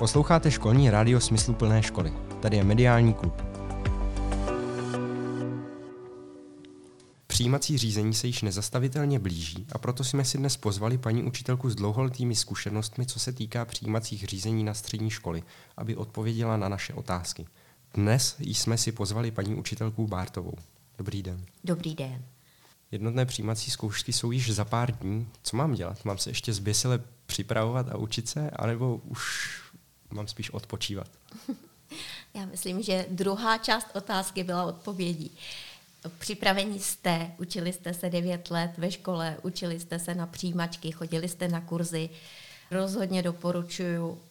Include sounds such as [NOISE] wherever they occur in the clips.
Posloucháte školní rádio Smysluplné školy. Tady je mediální klub. Přijímací řízení se již nezastavitelně blíží a proto jsme si dnes pozvali paní učitelku s dlouholetými zkušenostmi, co se týká přijímacích řízení na střední školy, aby odpověděla na naše otázky. Dnes jsme si pozvali paní učitelku Bártovou. Dobrý den. Dobrý den. Jednotné přijímací zkoušky jsou již za pár dní. Co mám dělat? Mám se ještě zběsile připravovat a učit se, anebo už mám spíš odpočívat? [LAUGHS] Já myslím, že druhá část otázky byla odpovědí. Připravení jste, učili jste se 9 let ve škole, učili jste se na přijímačky, chodili jste na kurzy. Rozhodně doporučuji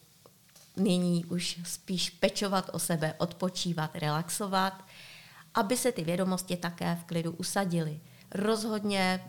nyní už spíš pečovat o sebe, odpočívat, relaxovat, aby se ty vědomosti také v klidu usadily. Rozhodně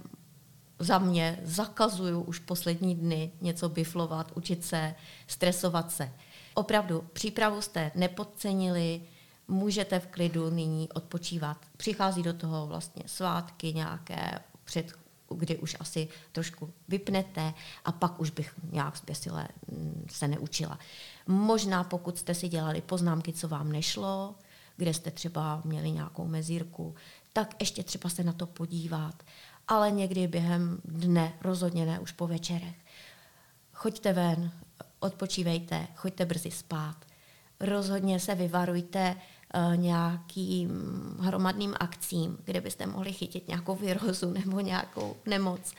za mě zakazuju už poslední dny něco biflovat, učit se, stresovat se. Opravdu, přípravu jste nepodcenili, můžete v klidu nyní odpočívat. Přichází do toho vlastně svátky nějaké, před, kdy už asi trošku vypnete a pak už bych nějak zběsile mm, se neučila. Možná pokud jste si dělali poznámky, co vám nešlo, kde jste třeba měli nějakou mezírku, tak ještě třeba se na to podívat, ale někdy během dne, rozhodně ne už po večerech. Choďte ven, odpočívejte, choďte brzy spát. Rozhodně se vyvarujte uh, nějakým hromadným akcím, kde byste mohli chytit nějakou virózu nebo nějakou nemoc.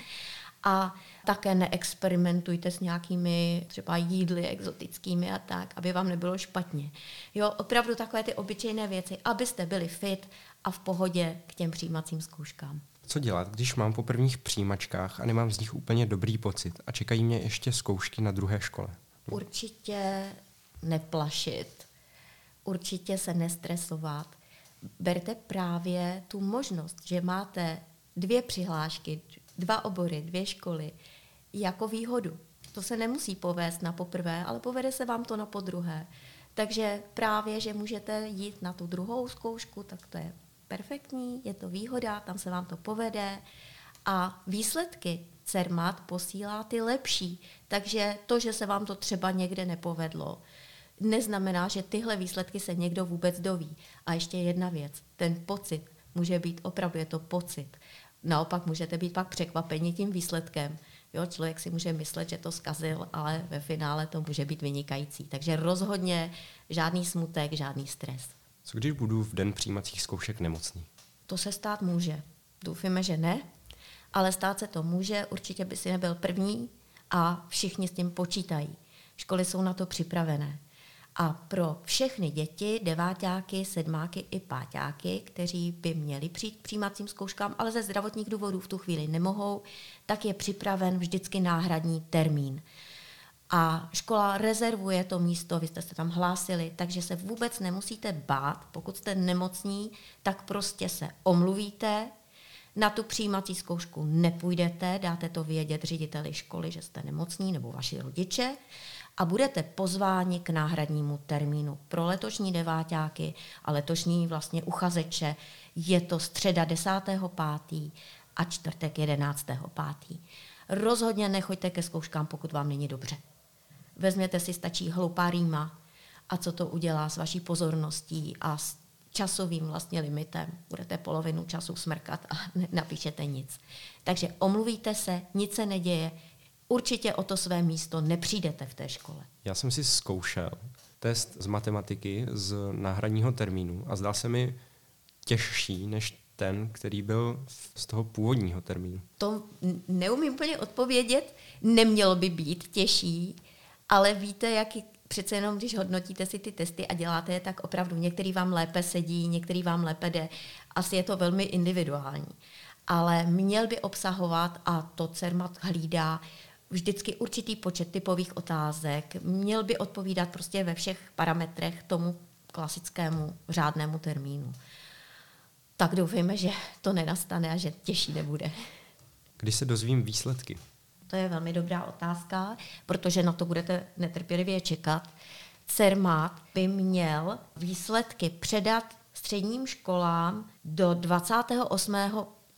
A také neexperimentujte s nějakými třeba jídly exotickými a tak, aby vám nebylo špatně. Jo, opravdu takové ty obyčejné věci, abyste byli fit a v pohodě k těm přijímacím zkouškám. Co dělat, když mám po prvních přijímačkách a nemám z nich úplně dobrý pocit a čekají mě ještě zkoušky na druhé škole? Určitě neplašit, určitě se nestresovat. Berte právě tu možnost, že máte dvě přihlášky, dva obory, dvě školy, jako výhodu. To se nemusí povést na poprvé, ale povede se vám to na podruhé. Takže právě, že můžete jít na tu druhou zkoušku, tak to je perfektní, je to výhoda, tam se vám to povede a výsledky CERMAT posílá ty lepší. Takže to, že se vám to třeba někde nepovedlo, neznamená, že tyhle výsledky se někdo vůbec doví. A ještě jedna věc, ten pocit může být, opravdu je to pocit. Naopak můžete být pak překvapeni tím výsledkem. Jo, člověk si může myslet, že to zkazil, ale ve finále to může být vynikající. Takže rozhodně žádný smutek, žádný stres. Co když budu v den přijímacích zkoušek nemocný? To se stát může. Doufíme, že ne, ale stát se to může. Určitě by si nebyl první a všichni s tím počítají. Školy jsou na to připravené. A pro všechny děti, devátáky, sedmáky i pátáky, kteří by měli přijít k přijímacím zkouškám, ale ze zdravotních důvodů v tu chvíli nemohou, tak je připraven vždycky náhradní termín. A škola rezervuje to místo, vy jste se tam hlásili, takže se vůbec nemusíte bát. Pokud jste nemocní, tak prostě se omluvíte, na tu přijímací zkoušku nepůjdete, dáte to vědět řediteli školy, že jste nemocní nebo vaši rodiče a budete pozváni k náhradnímu termínu. Pro letošní deváťáky a letošní vlastně uchazeče je to středa 10.5. a čtvrtek 11.5. Rozhodně nechoďte ke zkouškám, pokud vám není dobře. Vezměte si, stačí hloupá rýma a co to udělá s vaší pozorností a s časovým vlastně limitem. Budete polovinu času smrkat a [LAUGHS] napíšete nic. Takže omluvíte se, nic se neděje, určitě o to své místo nepřijdete v té škole. Já jsem si zkoušel test z matematiky z náhradního termínu a zdal se mi těžší než ten, který byl z toho původního termínu. To neumím úplně odpovědět. Nemělo by být těžší, ale víte, jak přece jenom, když hodnotíte si ty testy a děláte je, tak opravdu některý vám lépe sedí, některý vám lépe jde. Asi je to velmi individuální. Ale měl by obsahovat, a to CERMAT hlídá, vždycky určitý počet typových otázek, měl by odpovídat prostě ve všech parametrech tomu klasickému řádnému termínu. Tak doufejme, že to nenastane a že těžší nebude. Když se dozvím výsledky? To je velmi dobrá otázka, protože na to budete netrpělivě čekat. CERMAT by měl výsledky předat středním školám do 28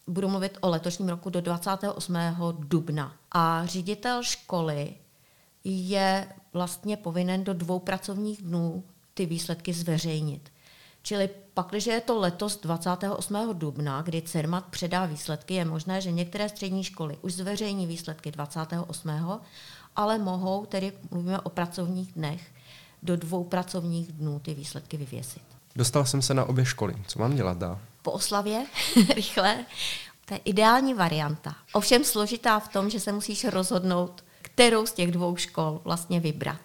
budu mluvit o letošním roku do 28. dubna. A ředitel školy je vlastně povinen do dvou pracovních dnů ty výsledky zveřejnit. Čili pak, když je to letos 28. dubna, kdy CERMAT předá výsledky, je možné, že některé střední školy už zveřejní výsledky 28. ale mohou, tedy mluvíme o pracovních dnech, do dvou pracovních dnů ty výsledky vyvěsit. Dostal jsem se na obě školy. Co mám dělat dál? Po oslavě, [LAUGHS] rychle, to je ideální varianta. Ovšem složitá v tom, že se musíš rozhodnout, kterou z těch dvou škol vlastně vybrat.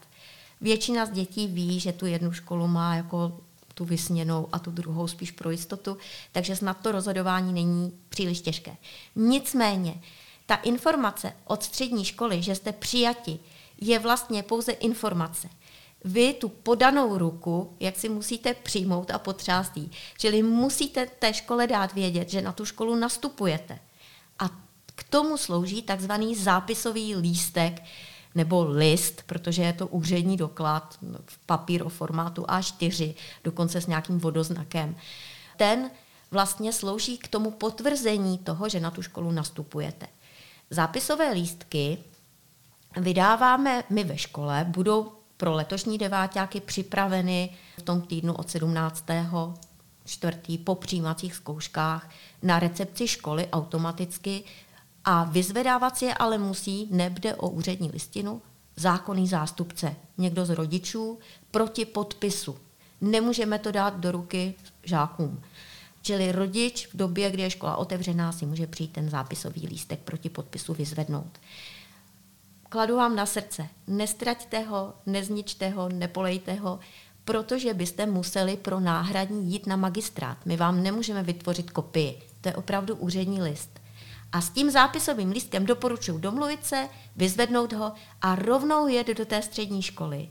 Většina z dětí ví, že tu jednu školu má jako tu vysněnou a tu druhou spíš pro jistotu, takže snad to rozhodování není příliš těžké. Nicméně, ta informace od střední školy, že jste přijati, je vlastně pouze informace. Vy tu podanou ruku, jak si musíte přijmout a potřást jí. Čili musíte té škole dát vědět, že na tu školu nastupujete. A k tomu slouží takzvaný zápisový lístek, nebo list, protože je to úřední doklad v papír o formátu A4, dokonce s nějakým vodoznakem. Ten vlastně slouží k tomu potvrzení toho, že na tu školu nastupujete. Zápisové lístky vydáváme my ve škole, budou pro letošní deváťáky připraveny v tom týdnu od 17. čtvrtý po přijímacích zkouškách na recepci školy automaticky a vyzvedávat si je ale musí, nebde o úřední listinu, zákonný zástupce, někdo z rodičů, proti podpisu. Nemůžeme to dát do ruky žákům. Čili rodič v době, kdy je škola otevřená, si může přijít ten zápisový lístek proti podpisu vyzvednout. Kladu vám na srdce, nestraťte ho, nezničte ho, nepolejte ho, protože byste museli pro náhradní jít na magistrát. My vám nemůžeme vytvořit kopii. To je opravdu úřední list. A s tím zápisovým lístkem doporučuji domluvit se, vyzvednout ho a rovnou jet do té střední školy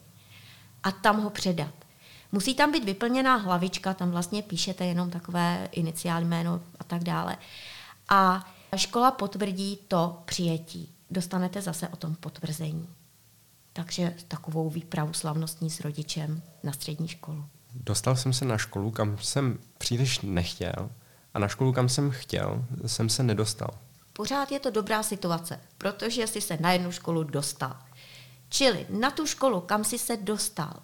a tam ho předat. Musí tam být vyplněná hlavička, tam vlastně píšete jenom takové iniciální jméno a tak dále. A škola potvrdí to přijetí. Dostanete zase o tom potvrzení. Takže takovou výpravu slavnostní s rodičem na střední školu. Dostal jsem se na školu, kam jsem příliš nechtěl a na školu, kam jsem chtěl, jsem se nedostal pořád je to dobrá situace, protože jsi se na jednu školu dostal. Čili na tu školu, kam jsi se dostal,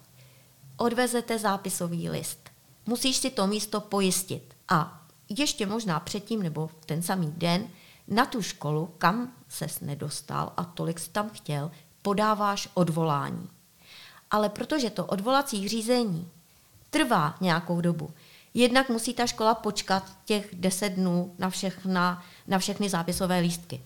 odvezete zápisový list. Musíš si to místo pojistit. A ještě možná předtím nebo ten samý den na tu školu, kam ses nedostal a tolik jsi tam chtěl, podáváš odvolání. Ale protože to odvolací řízení trvá nějakou dobu, Jednak musí ta škola počkat těch deset dnů na, všechna, na všechny zápisové lístky.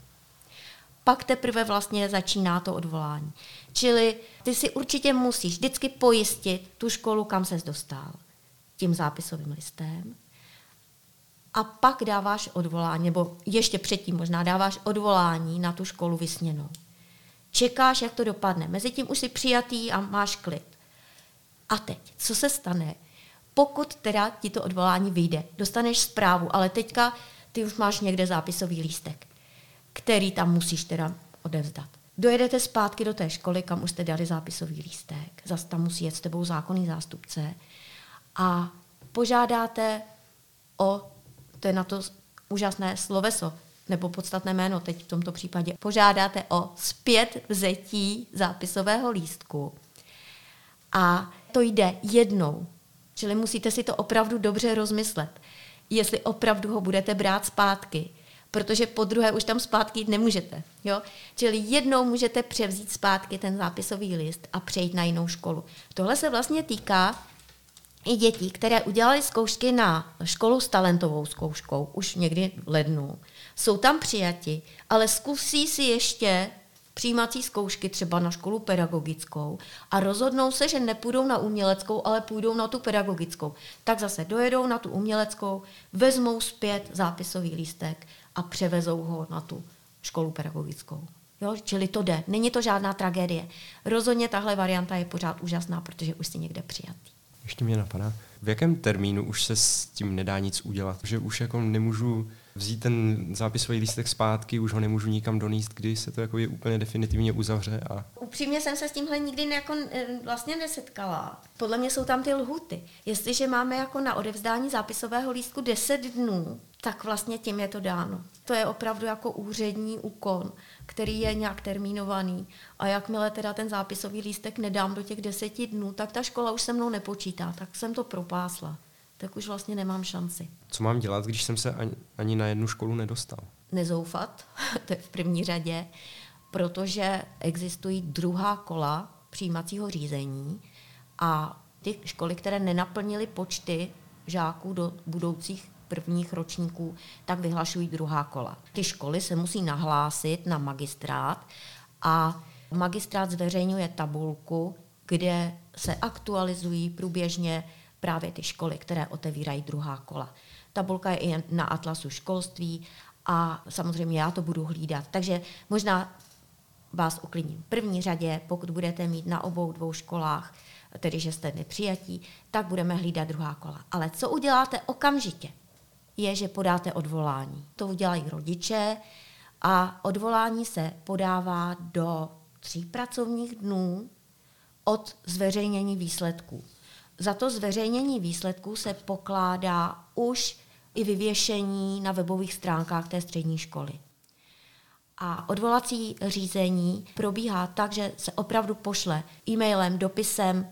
Pak teprve vlastně začíná to odvolání. Čili ty si určitě musíš vždycky pojistit tu školu, kam ses dostal, tím zápisovým listem. A pak dáváš odvolání, nebo ještě předtím možná dáváš odvolání na tu školu vysněnou. Čekáš, jak to dopadne. Mezitím už jsi přijatý a máš klid. A teď, co se stane, pokud teda ti to odvolání vyjde. Dostaneš zprávu, ale teďka ty už máš někde zápisový lístek, který tam musíš teda odevzdat. Dojedete zpátky do té školy, kam už jste dali zápisový lístek, zase tam musí jet s tebou zákonný zástupce a požádáte o, to je na to úžasné sloveso, nebo podstatné jméno teď v tomto případě, požádáte o zpět vzetí zápisového lístku. A to jde jednou Čili musíte si to opravdu dobře rozmyslet, jestli opravdu ho budete brát zpátky, protože po druhé už tam zpátky jít nemůžete. Jo? Čili jednou můžete převzít zpátky ten zápisový list a přejít na jinou školu. Tohle se vlastně týká i dětí, které udělali zkoušky na školu s talentovou zkouškou už někdy v lednu. Jsou tam přijati, ale zkusí si ještě přijímací zkoušky třeba na školu pedagogickou a rozhodnou se, že nepůjdou na uměleckou, ale půjdou na tu pedagogickou, tak zase dojedou na tu uměleckou, vezmou zpět zápisový lístek a převezou ho na tu školu pedagogickou. Jo, čili to jde. Není to žádná tragédie. Rozhodně tahle varianta je pořád úžasná, protože už si někde přijatý. Ještě mě napadá, v jakém termínu už se s tím nedá nic udělat? Že už jako nemůžu vzít ten zápisový lístek zpátky, už ho nemůžu nikam donést, kdy se to jako je úplně definitivně uzavře. A... Upřímně jsem se s tímhle nikdy jako vlastně nesetkala. Podle mě jsou tam ty lhuty. Jestliže máme jako na odevzdání zápisového lístku 10 dnů, tak vlastně tím je to dáno. To je opravdu jako úřední úkon, který je nějak termínovaný. A jakmile teda ten zápisový lístek nedám do těch deseti dnů, tak ta škola už se mnou nepočítá. Tak jsem to propásla. Tak už vlastně nemám šanci. Co mám dělat, když jsem se ani, ani na jednu školu nedostal? Nezoufat, [LAUGHS] to je v první řadě, protože existují druhá kola přijímacího řízení a ty školy, které nenaplnily počty žáků do budoucích prvních ročníků, tak vyhlašují druhá kola. Ty školy se musí nahlásit na magistrát a magistrát zveřejňuje tabulku, kde se aktualizují průběžně právě ty školy, které otevírají druhá kola. Tabulka je i na Atlasu školství a samozřejmě já to budu hlídat. Takže možná vás uklidním. V první řadě, pokud budete mít na obou dvou školách, tedy že jste nepřijatí, tak budeme hlídat druhá kola. Ale co uděláte okamžitě? je, že podáte odvolání. To udělají rodiče a odvolání se podává do tří pracovních dnů od zveřejnění výsledků. Za to zveřejnění výsledků se pokládá už i vyvěšení na webových stránkách té střední školy. A odvolací řízení probíhá tak, že se opravdu pošle e-mailem, dopisem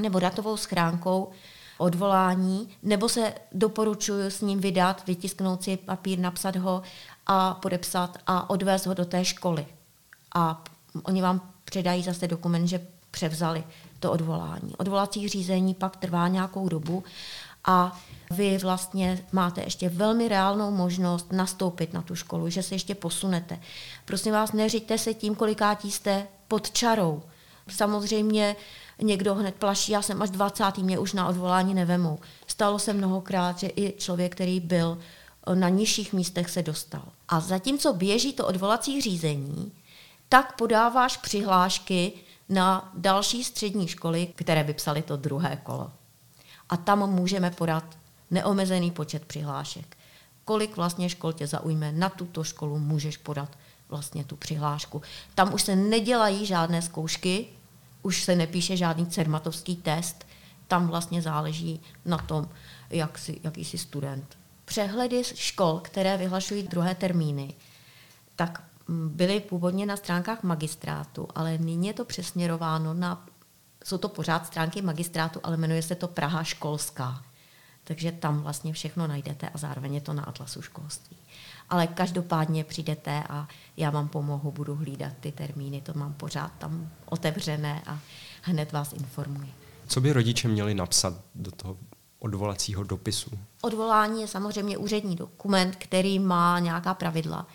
nebo datovou schránkou odvolání, nebo se doporučuji s ním vydat, vytisknout si papír, napsat ho a podepsat a odvést ho do té školy. A oni vám předají zase dokument, že převzali to odvolání. Odvolací řízení pak trvá nějakou dobu a vy vlastně máte ještě velmi reálnou možnost nastoupit na tu školu, že se ještě posunete. Prosím vás, neřiďte se tím, kolikátí jste pod čarou. Samozřejmě někdo hned plaší, já jsem až 20. mě už na odvolání nevemou. Stalo se mnohokrát, že i člověk, který byl na nižších místech, se dostal. A zatímco běží to odvolací řízení, tak podáváš přihlášky na další střední školy, které by psali to druhé kolo. A tam můžeme podat neomezený počet přihlášek. Kolik vlastně škol tě zaujme, na tuto školu můžeš podat vlastně tu přihlášku. Tam už se nedělají žádné zkoušky, už se nepíše žádný cermatovský test, tam vlastně záleží na tom, jak jsi, jaký jsi student. Přehledy škol, které vyhlašují druhé termíny, tak byly původně na stránkách magistrátu, ale nyní je to přesměrováno na, jsou to pořád stránky magistrátu, ale jmenuje se to Praha školská. Takže tam vlastně všechno najdete a zároveň je to na Atlasu školství. Ale každopádně přijdete a já vám pomohu, budu hlídat ty termíny, to mám pořád tam otevřené a hned vás informuji. Co by rodiče měli napsat do toho odvolacího dopisu? Odvolání je samozřejmě úřední dokument, který má nějaká pravidla.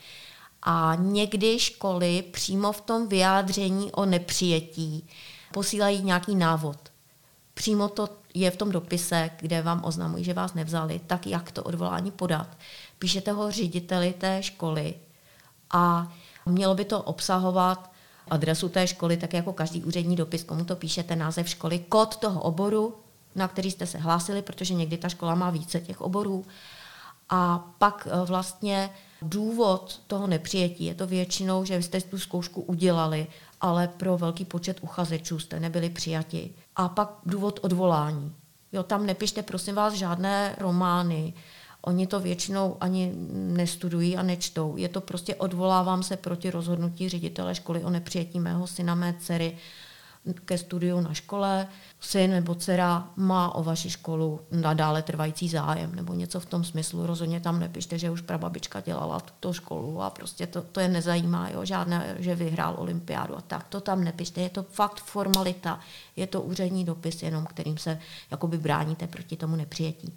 A někdy školy přímo v tom vyjádření o nepřijetí posílají nějaký návod. Přímo to je v tom dopise, kde vám oznamují, že vás nevzali, tak jak to odvolání podat. Píšete ho řediteli té školy a mělo by to obsahovat adresu té školy, tak jako každý úřední dopis, komu to píšete, název školy, kód toho oboru, na který jste se hlásili, protože někdy ta škola má více těch oborů. A pak e, vlastně důvod toho nepřijetí je to většinou, že jste tu zkoušku udělali, ale pro velký počet uchazečů jste nebyli přijati. A pak důvod odvolání. Jo, tam nepište, prosím vás, žádné romány, Oni to většinou ani nestudují a nečtou. Je to prostě odvolávám se proti rozhodnutí ředitele školy o nepřijetí mého syna, mé dcery ke studiu na škole. Syn nebo dcera má o vaši školu nadále trvající zájem nebo něco v tom smyslu. Rozhodně tam nepište, že už prababička dělala tuto školu a prostě to, to je nezajímá, jo? žádné, že vyhrál olympiádu a tak. To tam nepište. Je to fakt formalita. Je to úřední dopis, jenom kterým se jakoby bráníte proti tomu nepřijetí.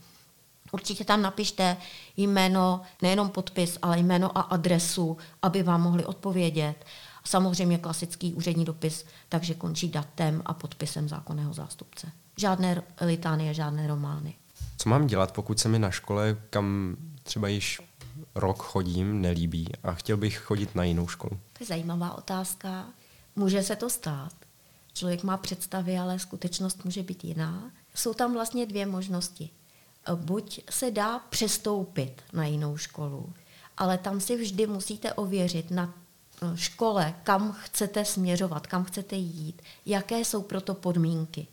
Určitě tam napište jméno, nejenom podpis, ale jméno a adresu, aby vám mohli odpovědět. Samozřejmě klasický úřední dopis, takže končí datem a podpisem zákonného zástupce. Žádné litánie, žádné romány. Co mám dělat, pokud se mi na škole, kam třeba již rok chodím, nelíbí a chtěl bych chodit na jinou školu? To je zajímavá otázka. Může se to stát. Člověk má představy, ale skutečnost může být jiná. Jsou tam vlastně dvě možnosti buď se dá přestoupit na jinou školu, ale tam si vždy musíte ověřit na škole, kam chcete směřovat, kam chcete jít, jaké jsou proto podmínky.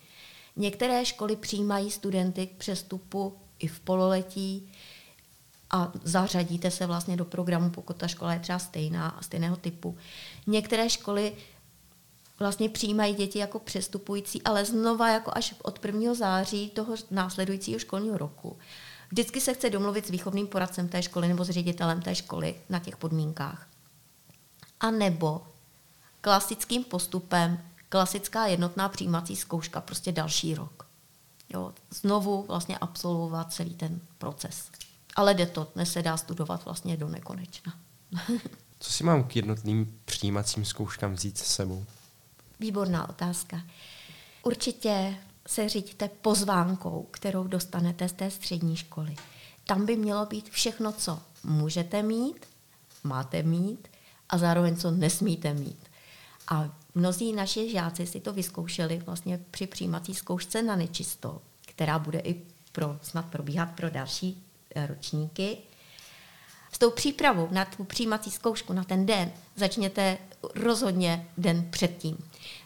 Některé školy přijímají studenty k přestupu i v pololetí a zařadíte se vlastně do programu, pokud ta škola je třeba stejná a stejného typu. Některé školy vlastně přijímají děti jako přestupující, ale znova jako až od 1. září toho následujícího školního roku. Vždycky se chce domluvit s výchovným poradcem té školy nebo s ředitelem té školy na těch podmínkách. A nebo klasickým postupem, klasická jednotná přijímací zkouška, prostě další rok. Jo, znovu vlastně absolvovat celý ten proces. Ale jde to, dnes se dá studovat vlastně do nekonečna. Co si mám k jednotným přijímacím zkouškám vzít s sebou? Výborná otázka. Určitě se říďte pozvánkou, kterou dostanete z té střední školy. Tam by mělo být všechno, co můžete mít, máte mít a zároveň co nesmíte mít. A mnozí naši žáci si to vyzkoušeli vlastně při přijímací zkoušce na nečisto, která bude i pro, snad probíhat pro další eh, ročníky. S tou přípravou na tu přijímací zkoušku na ten den začněte rozhodně den předtím.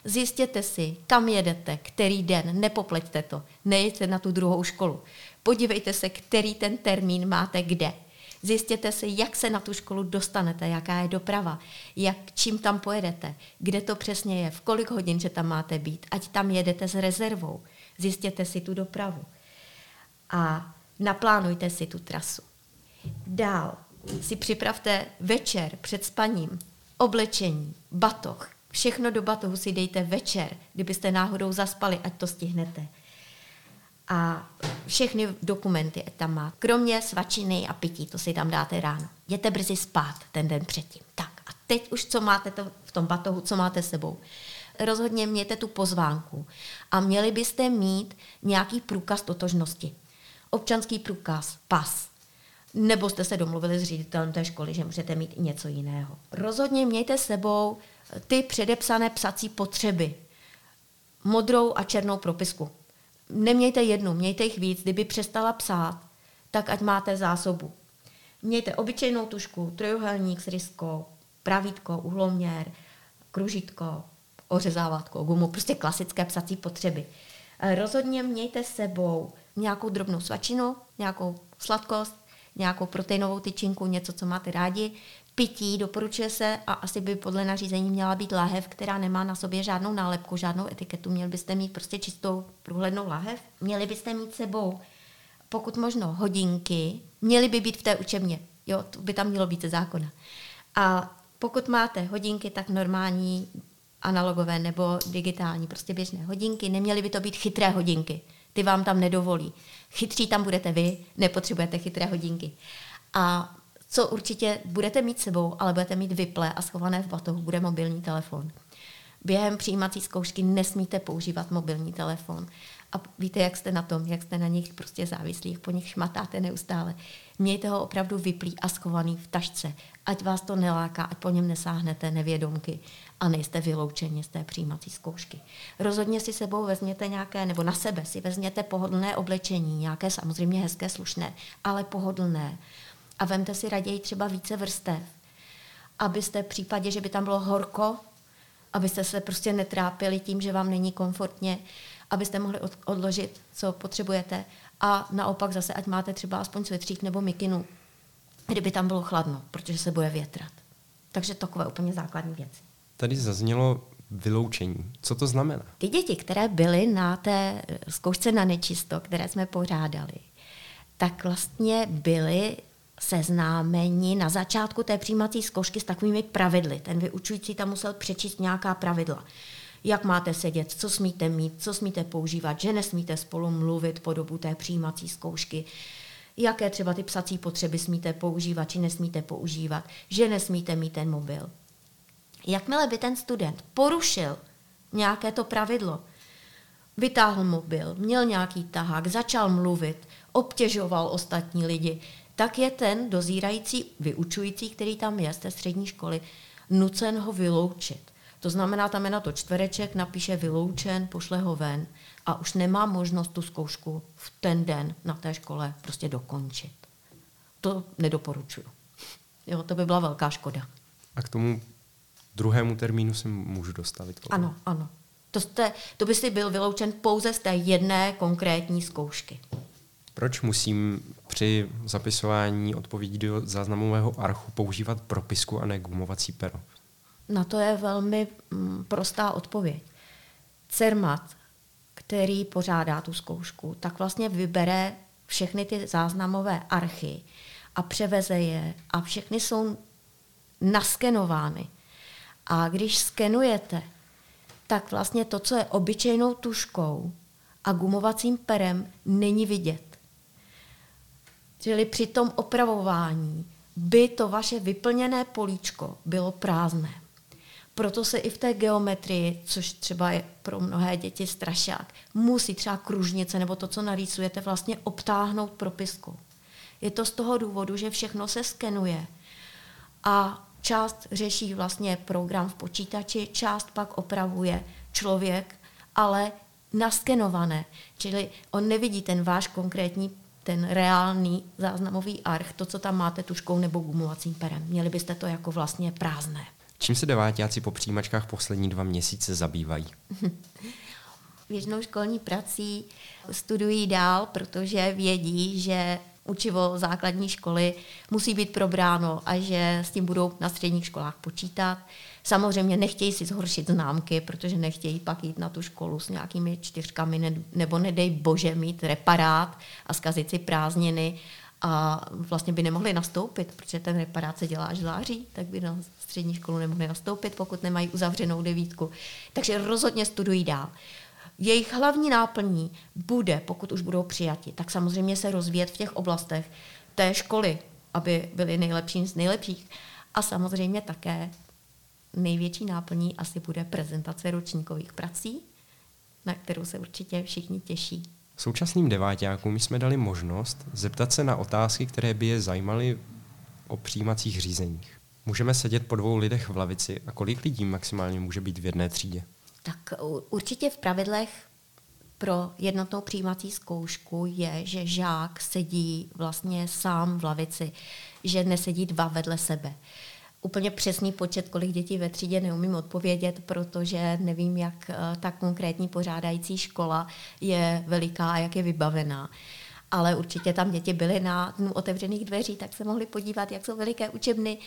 Zjistěte si, kam jedete, který den, nepopleťte to, nejděte na tu druhou školu. Podívejte se, který ten termín máte kde. Zjistěte si, jak se na tu školu dostanete, jaká je doprava, jak, čím tam pojedete, kde to přesně je, v kolik hodin, že tam máte být, ať tam jedete s rezervou. Zjistěte si tu dopravu a naplánujte si tu trasu. Dál si připravte večer před spaním oblečení, batoh, všechno do batohu si dejte večer, kdybyste náhodou zaspali, ať to stihnete. A všechny dokumenty tam má. Kromě svačiny a pití, to si tam dáte ráno. Jděte brzy spát ten den předtím. Tak a teď už co máte to v tom batohu, co máte sebou. Rozhodně mějte tu pozvánku a měli byste mít nějaký průkaz totožnosti. Občanský průkaz, pas, nebo jste se domluvili s ředitelem té školy, že můžete mít i něco jiného. Rozhodně mějte sebou ty předepsané psací potřeby. Modrou a černou propisku. Nemějte jednu, mějte jich víc. Kdyby přestala psát, tak ať máte zásobu. Mějte obyčejnou tušku, trojuhelník s ryskou, pravítko, uhloměr, kružítko, ořezávátko, gumu, prostě klasické psací potřeby. Rozhodně mějte sebou nějakou drobnou svačinu, nějakou sladkost, nějakou proteinovou tyčinku, něco, co máte rádi. Pití doporučuje se a asi by podle nařízení měla být láhev, která nemá na sobě žádnou nálepku, žádnou etiketu. Měli byste mít prostě čistou průhlednou láhev. Měli byste mít sebou pokud možno hodinky, měly by být v té učebně. Jo, to by tam mělo být ze zákona. A pokud máte hodinky, tak normální analogové nebo digitální, prostě běžné hodinky, neměly by to být chytré hodinky ty vám tam nedovolí. Chytří tam budete vy, nepotřebujete chytré hodinky. A co určitě budete mít sebou, ale budete mít vyple a schované v batohu, bude mobilní telefon. Během přijímací zkoušky nesmíte používat mobilní telefon. A víte, jak jste na tom, jak jste na nich prostě závislí, po nich šmatáte neustále. Mějte ho opravdu vyplý a schovaný v tašce, ať vás to neláká, ať po něm nesáhnete nevědomky a nejste vyloučeni z té přijímací zkoušky. Rozhodně si sebou vezměte nějaké, nebo na sebe si vezměte pohodlné oblečení, nějaké samozřejmě hezké, slušné, ale pohodlné. A vemte si raději třeba více vrstev, abyste v případě, že by tam bylo horko, abyste se prostě netrápili tím, že vám není komfortně, abyste mohli odložit, co potřebujete a naopak zase, ať máte třeba aspoň svetřík nebo mikinu, kdyby tam bylo chladno, protože se bude větrat. Takže takové úplně základní věci. Tady zaznělo vyloučení. Co to znamená? Ty děti, které byly na té zkoušce na nečisto, které jsme pořádali, tak vlastně byly seznámeni na začátku té přijímací zkoušky s takovými pravidly. Ten vyučující tam musel přečíst nějaká pravidla. Jak máte sedět, co smíte mít, co smíte používat, že nesmíte spolu mluvit po dobu té přijímací zkoušky, jaké třeba ty psací potřeby smíte používat, či nesmíte používat, že nesmíte mít ten mobil. Jakmile by ten student porušil nějaké to pravidlo, vytáhl mobil, měl nějaký tahák, začal mluvit, obtěžoval ostatní lidi, tak je ten dozírající vyučující, který tam je z té střední školy, nucen ho vyloučit. To znamená, tam je na to čtvereček, napíše vyloučen, pošle ho ven a už nemá možnost tu zkoušku v ten den na té škole prostě dokončit. To nedoporučuju. Jo, to by byla velká škoda. A k tomu druhému termínu si můžu dostavit? Potom. Ano, ano. To, jste, to by si byl vyloučen pouze z té jedné konkrétní zkoušky. Proč musím při zapisování odpovědí do záznamového archu používat propisku a ne gumovací pero? Na to je velmi mm, prostá odpověď. CERMAT, který pořádá tu zkoušku, tak vlastně vybere všechny ty záznamové archy a převeze je a všechny jsou naskenovány. A když skenujete, tak vlastně to, co je obyčejnou tuškou a gumovacím perem, není vidět. Čili při tom opravování by to vaše vyplněné políčko bylo prázdné. Proto se i v té geometrii, což třeba je pro mnohé děti strašák, musí třeba kružnice nebo to, co narýsujete, vlastně obtáhnout propiskou. Je to z toho důvodu, že všechno se skenuje a část řeší vlastně program v počítači, část pak opravuje člověk, ale naskenované. Čili on nevidí ten váš konkrétní ten reálný záznamový arch, to, co tam máte tuškou nebo gumovacím perem. Měli byste to jako vlastně prázdné. Čím se devátáci po přijímačkách poslední dva měsíce zabývají? [LAUGHS] Většinou školní prací studují dál, protože vědí, že učivo základní školy musí být probráno a že s tím budou na středních školách počítat. Samozřejmě nechtějí si zhoršit známky, protože nechtějí pak jít na tu školu s nějakými čtyřkami, nebo nedej bože mít reparát a zkazit si prázdniny a vlastně by nemohli nastoupit, protože ten reparát se dělá až září, tak by na střední školu nemohli nastoupit, pokud nemají uzavřenou devítku. Takže rozhodně studují dál. Jejich hlavní náplní bude, pokud už budou přijati, tak samozřejmě se rozvíjet v těch oblastech té školy, aby byli nejlepší z nejlepších. A samozřejmě také největší náplní asi bude prezentace ročníkových prací, na kterou se určitě všichni těší. Současným deváťákům jsme dali možnost zeptat se na otázky, které by je zajímaly o přijímacích řízeních. Můžeme sedět po dvou lidech v lavici a kolik lidí maximálně může být v jedné třídě? Tak určitě v pravidlech pro jednotnou přijímací zkoušku je, že žák sedí vlastně sám v lavici, že nesedí dva vedle sebe. Úplně přesný počet, kolik dětí ve třídě, neumím odpovědět, protože nevím, jak eh, ta konkrétní pořádající škola je veliká a jak je vybavená. Ale určitě tam děti byly na dnu otevřených dveří, tak se mohli podívat, jak jsou veliké učebny,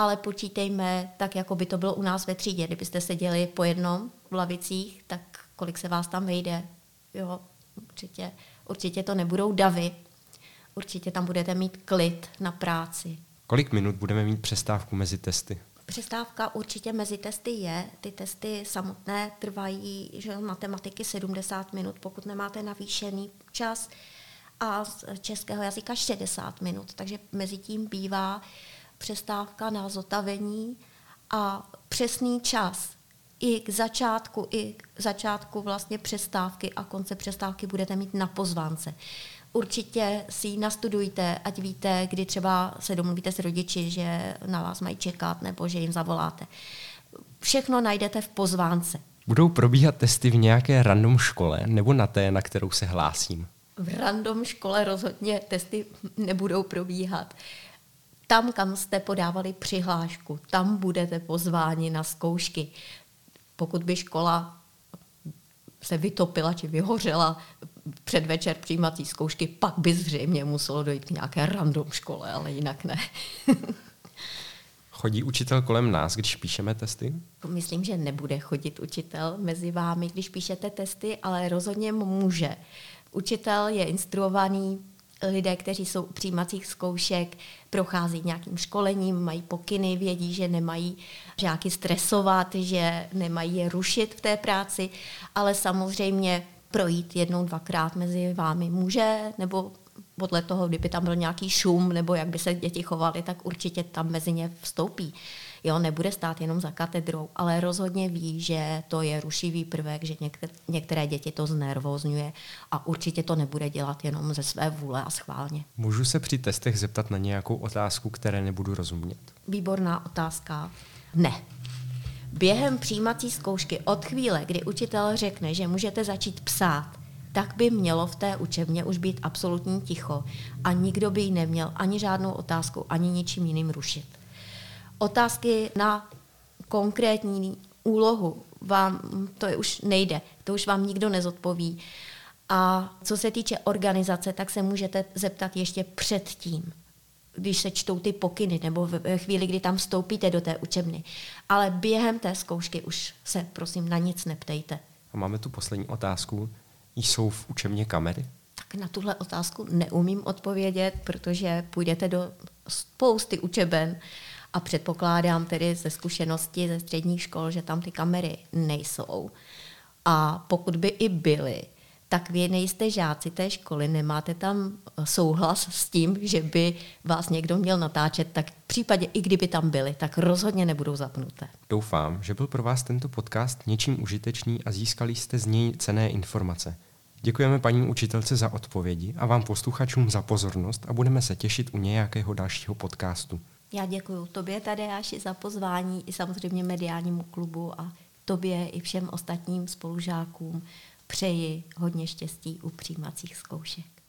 ale počítejme tak, jako by to bylo u nás ve třídě. Kdybyste seděli po jednom v lavicích, tak kolik se vás tam vejde. Jo, určitě, určitě to nebudou davy, určitě tam budete mít klid na práci. Kolik minut budeme mít přestávku mezi testy? Přestávka určitě mezi testy je. Ty testy samotné trvají že matematiky 70 minut, pokud nemáte navýšený čas a z českého jazyka 60 minut. Takže mezi tím bývá přestávka na zotavení a přesný čas i k začátku, i k začátku vlastně přestávky a konce přestávky budete mít na pozvánce určitě si ji nastudujte, ať víte, kdy třeba se domluvíte s rodiči, že na vás mají čekat nebo že jim zavoláte. Všechno najdete v pozvánce. Budou probíhat testy v nějaké random škole nebo na té, na kterou se hlásím? V random škole rozhodně testy nebudou probíhat. Tam, kam jste podávali přihlášku, tam budete pozváni na zkoušky. Pokud by škola se vytopila či vyhořela předvečer přijímací zkoušky, pak by zřejmě muselo dojít k nějaké random škole, ale jinak ne. [LAUGHS] Chodí učitel kolem nás, když píšeme testy? Myslím, že nebude chodit učitel mezi vámi, když píšete testy, ale rozhodně může. Učitel je instruovaný lidé, kteří jsou u přijímacích zkoušek, prochází nějakým školením, mají pokyny, vědí, že nemají žáky stresovat, že nemají je rušit v té práci, ale samozřejmě projít jednou, dvakrát mezi vámi může, nebo podle toho, kdyby tam byl nějaký šum, nebo jak by se děti chovaly, tak určitě tam mezi ně vstoupí. Jo, nebude stát jenom za katedrou, ale rozhodně ví, že to je rušivý prvek, že některé děti to znervozňuje a určitě to nebude dělat jenom ze své vůle a schválně. Můžu se při testech zeptat na nějakou otázku, které nebudu rozumět? Výborná otázka. Ne. Během přijímací zkoušky od chvíle, kdy učitel řekne, že můžete začít psát, tak by mělo v té učebně už být absolutní ticho a nikdo by ji neměl ani žádnou otázku, ani ničím jiným rušit. Otázky na konkrétní úlohu vám to je už nejde, to už vám nikdo nezodpoví. A co se týče organizace, tak se můžete zeptat ještě předtím, když se čtou ty pokyny, nebo ve chvíli, kdy tam vstoupíte do té učebny. Ale během té zkoušky už se, prosím, na nic neptejte. A máme tu poslední otázku. Jsou v učebně kamery? Tak na tuhle otázku neumím odpovědět, protože půjdete do spousty učeben a předpokládám tedy ze zkušenosti ze středních škol, že tam ty kamery nejsou. A pokud by i byly, tak vy nejste žáci té školy, nemáte tam souhlas s tím, že by vás někdo měl natáčet, tak v případě, i kdyby tam byli, tak rozhodně nebudou zapnuté. Doufám, že byl pro vás tento podcast něčím užitečný a získali jste z něj cené informace. Děkujeme paní učitelce za odpovědi a vám posluchačům za pozornost a budeme se těšit u nějakého dalšího podcastu. Já děkuji tobě, Tadeáši, za pozvání i samozřejmě mediálnímu klubu a tobě i všem ostatním spolužákům přeji hodně štěstí u přijímacích zkoušek.